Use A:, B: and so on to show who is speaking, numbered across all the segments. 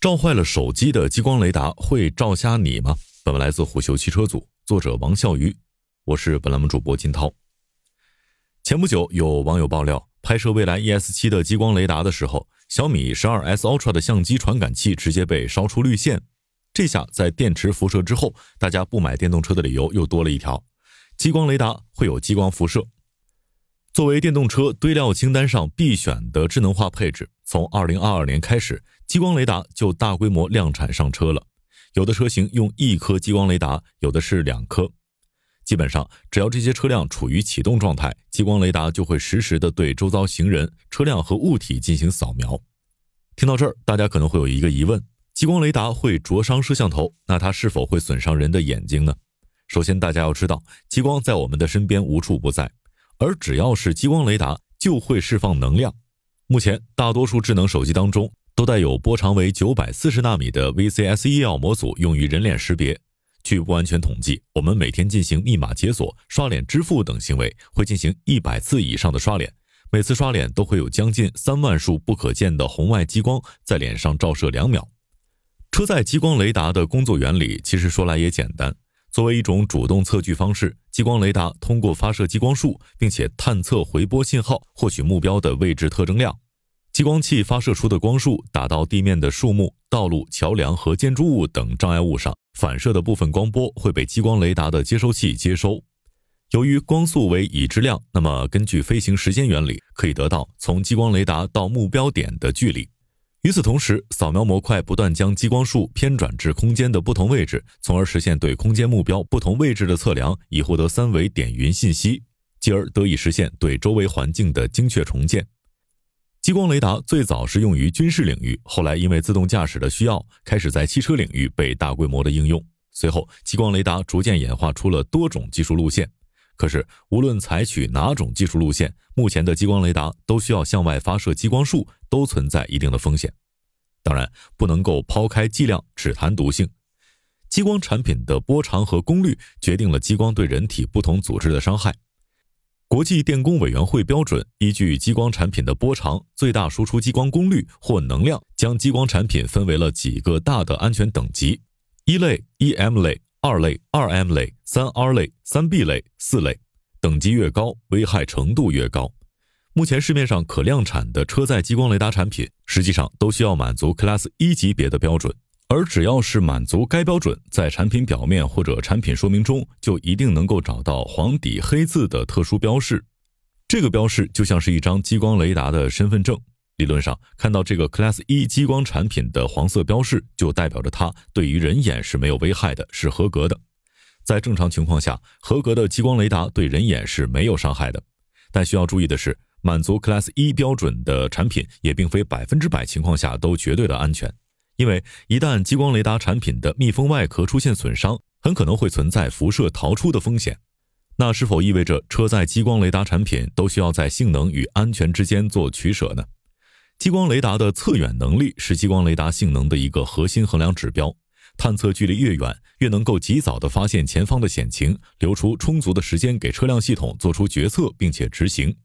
A: 照坏了手机的激光雷达会照瞎你吗？本文来自虎嗅汽车组，作者王笑鱼，我是本栏目主播金涛。前不久，有网友爆料，拍摄蔚来 ES 七的激光雷达的时候，小米十二 S Ultra 的相机传感器直接被烧出绿线。这下在电池辐射之后，大家不买电动车的理由又多了一条：激光雷达会有激光辐射。作为电动车堆料清单上必选的智能化配置，从二零二二年开始，激光雷达就大规模量产上车了。有的车型用一颗激光雷达，有的是两颗。基本上，只要这些车辆处于启动状态，激光雷达就会实时的对周遭行人、车辆和物体进行扫描。听到这儿，大家可能会有一个疑问：激光雷达会灼伤摄像头，那它是否会损伤人的眼睛呢？首先，大家要知道，激光在我们的身边无处不在。而只要是激光雷达，就会释放能量。目前，大多数智能手机当中都带有波长为九百四十纳米的 VCSEL 模组，用于人脸识别。据不完全统计，我们每天进行密码解锁、刷脸支付等行为，会进行一百次以上的刷脸，每次刷脸都会有将近三万束不可见的红外激光在脸上照射两秒。车载激光雷达的工作原理其实说来也简单。作为一种主动测距方式，激光雷达通过发射激光束，并且探测回波信号，获取目标的位置特征量。激光器发射出的光束打到地面的树木、道路、桥梁和建筑物等障碍物上，反射的部分光波会被激光雷达的接收器接收。由于光速为已知量，那么根据飞行时间原理，可以得到从激光雷达到目标点的距离。与此同时，扫描模块不断将激光束偏转至空间的不同位置，从而实现对空间目标不同位置的测量，以获得三维点云信息，继而得以实现对周围环境的精确重建。激光雷达最早是用于军事领域，后来因为自动驾驶的需要，开始在汽车领域被大规模的应用。随后，激光雷达逐渐演化出了多种技术路线。可是，无论采取哪种技术路线，目前的激光雷达都需要向外发射激光束，都存在一定的风险。当然，不能够抛开剂量只谈毒性。激光产品的波长和功率决定了激光对人体不同组织的伤害。国际电工委员会标准依据激光产品的波长、最大输出激光功率或能量，将激光产品分为了几个大的安全等级：一类 EM 类。二类、二 M 类、三 R 类、三 B 类、四类，等级越高，危害程度越高。目前市面上可量产的车载激光雷达产品，实际上都需要满足 Class 一级别的标准。而只要是满足该标准，在产品表面或者产品说明中，就一定能够找到黄底黑字的特殊标识。这个标识就像是一张激光雷达的身份证。理论上，看到这个 Class 一激光产品的黄色标示，就代表着它对于人眼是没有危害的，是合格的。在正常情况下，合格的激光雷达对人眼是没有伤害的。但需要注意的是，满足 Class 一标准的产品也并非百分之百情况下都绝对的安全，因为一旦激光雷达产品的密封外壳出现损伤，很可能会存在辐射逃出的风险。那是否意味着车载激光雷达产品都需要在性能与安全之间做取舍呢？激光雷达的测远能力是激光雷达性能的一个核心衡量指标。探测距离越远，越能够及早的发现前方的险情，留出充足的时间给车辆系统做出决策并且执行。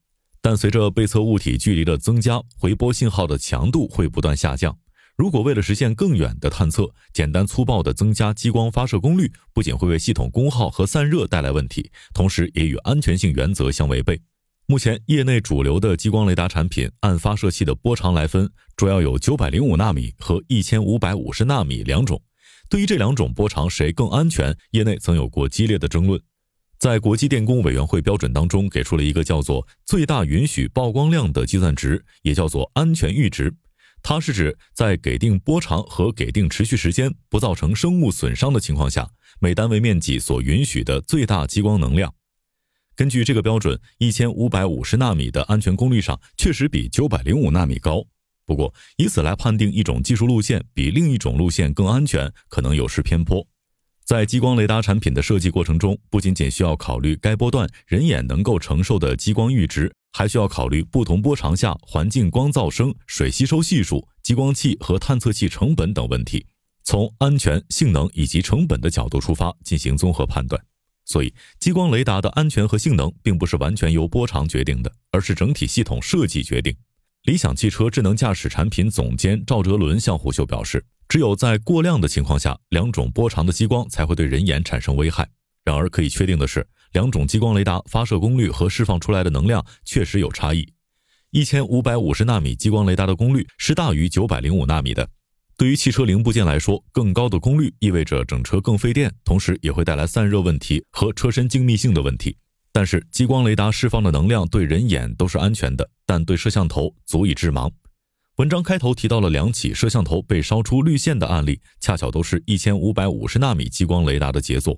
A: 但随着被测物体距离的增加，回波信号的强度会不断下降。如果为了实现更远的探测，简单粗暴的增加激光发射功率，不仅会为系统功耗和散热带来问题，同时也与安全性原则相违背。目前，业内主流的激光雷达产品按发射器的波长来分，主要有九百零五纳米和一千五百五十纳米两种。对于这两种波长谁更安全，业内曾有过激烈的争论。在国际电工委员会标准当中，给出了一个叫做最大允许曝光量的计算值，也叫做安全阈值。它是指在给定波长和给定持续时间不造成生物损伤的情况下，每单位面积所允许的最大激光能量。根据这个标准，一千五百五十纳米的安全功率上确实比九百零五纳米高。不过，以此来判定一种技术路线比另一种路线更安全，可能有失偏颇。在激光雷达产品的设计过程中，不仅仅需要考虑该波段人眼能够承受的激光阈值，还需要考虑不同波长下环境光噪声、水吸收系数、激光器和探测器成本等问题，从安全、性能以及成本的角度出发进行综合判断。所以，激光雷达的安全和性能并不是完全由波长决定的，而是整体系统设计决定。理想汽车智能驾驶产品总监赵哲伦向虎嗅表示，只有在过量的情况下，两种波长的激光才会对人眼产生危害。然而可以确定的是，两种激光雷达发射功率和释放出来的能量确实有差异。一千五百五十纳米激光雷达的功率是大于九百零五纳米的。对于汽车零部件来说，更高的功率意味着整车更费电，同时也会带来散热问题和车身精密性的问题。但是激光雷达释放的能量对人眼都是安全的，但对摄像头足以致盲。文章开头提到了两起摄像头被烧出绿线的案例，恰巧都是一千五百五十纳米激光雷达的杰作。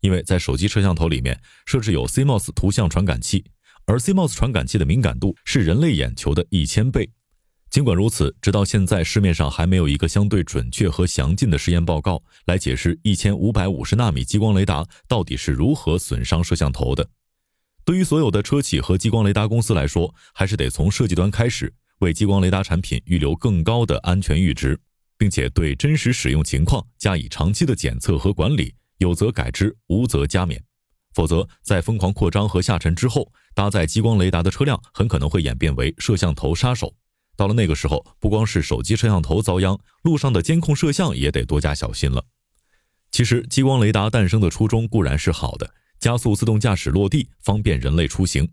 A: 因为在手机摄像头里面设置有 CMOS 图像传感器，而 CMOS 传感器的敏感度是人类眼球的一千倍。尽管如此，直到现在市面上还没有一个相对准确和详尽的实验报告来解释一千五百五十纳米激光雷达到底是如何损伤摄像头的。对于所有的车企和激光雷达公司来说，还是得从设计端开始。为激光雷达产品预留更高的安全阈值，并且对真实使用情况加以长期的检测和管理，有则改之，无则加勉。否则，在疯狂扩张和下沉之后，搭载激光雷达的车辆很可能会演变为摄像头杀手。到了那个时候，不光是手机摄像头遭殃，路上的监控摄像也得多加小心了。其实，激光雷达诞生的初衷固然是好的，加速自动驾驶落地，方便人类出行，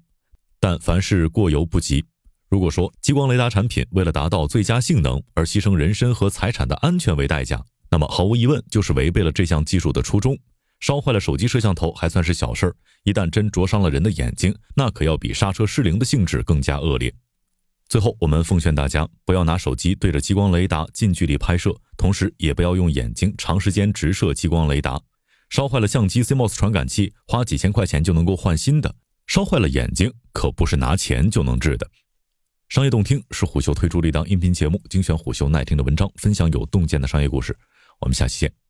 A: 但凡事过犹不及。如果说激光雷达产品为了达到最佳性能而牺牲人身和财产的安全为代价，那么毫无疑问就是违背了这项技术的初衷。烧坏了手机摄像头还算是小事儿，一旦真灼伤了人的眼睛，那可要比刹车失灵的性质更加恶劣。最后，我们奉劝大家不要拿手机对着激光雷达近距离拍摄，同时也不要用眼睛长时间直射激光雷达。烧坏了相机 CMOS 传感器，花几千块钱就能够换新的；烧坏了眼睛，可不是拿钱就能治的。商业洞听是虎嗅推出的一档音频节目，精选虎嗅耐听的文章，分享有洞见的商业故事。我们下期见。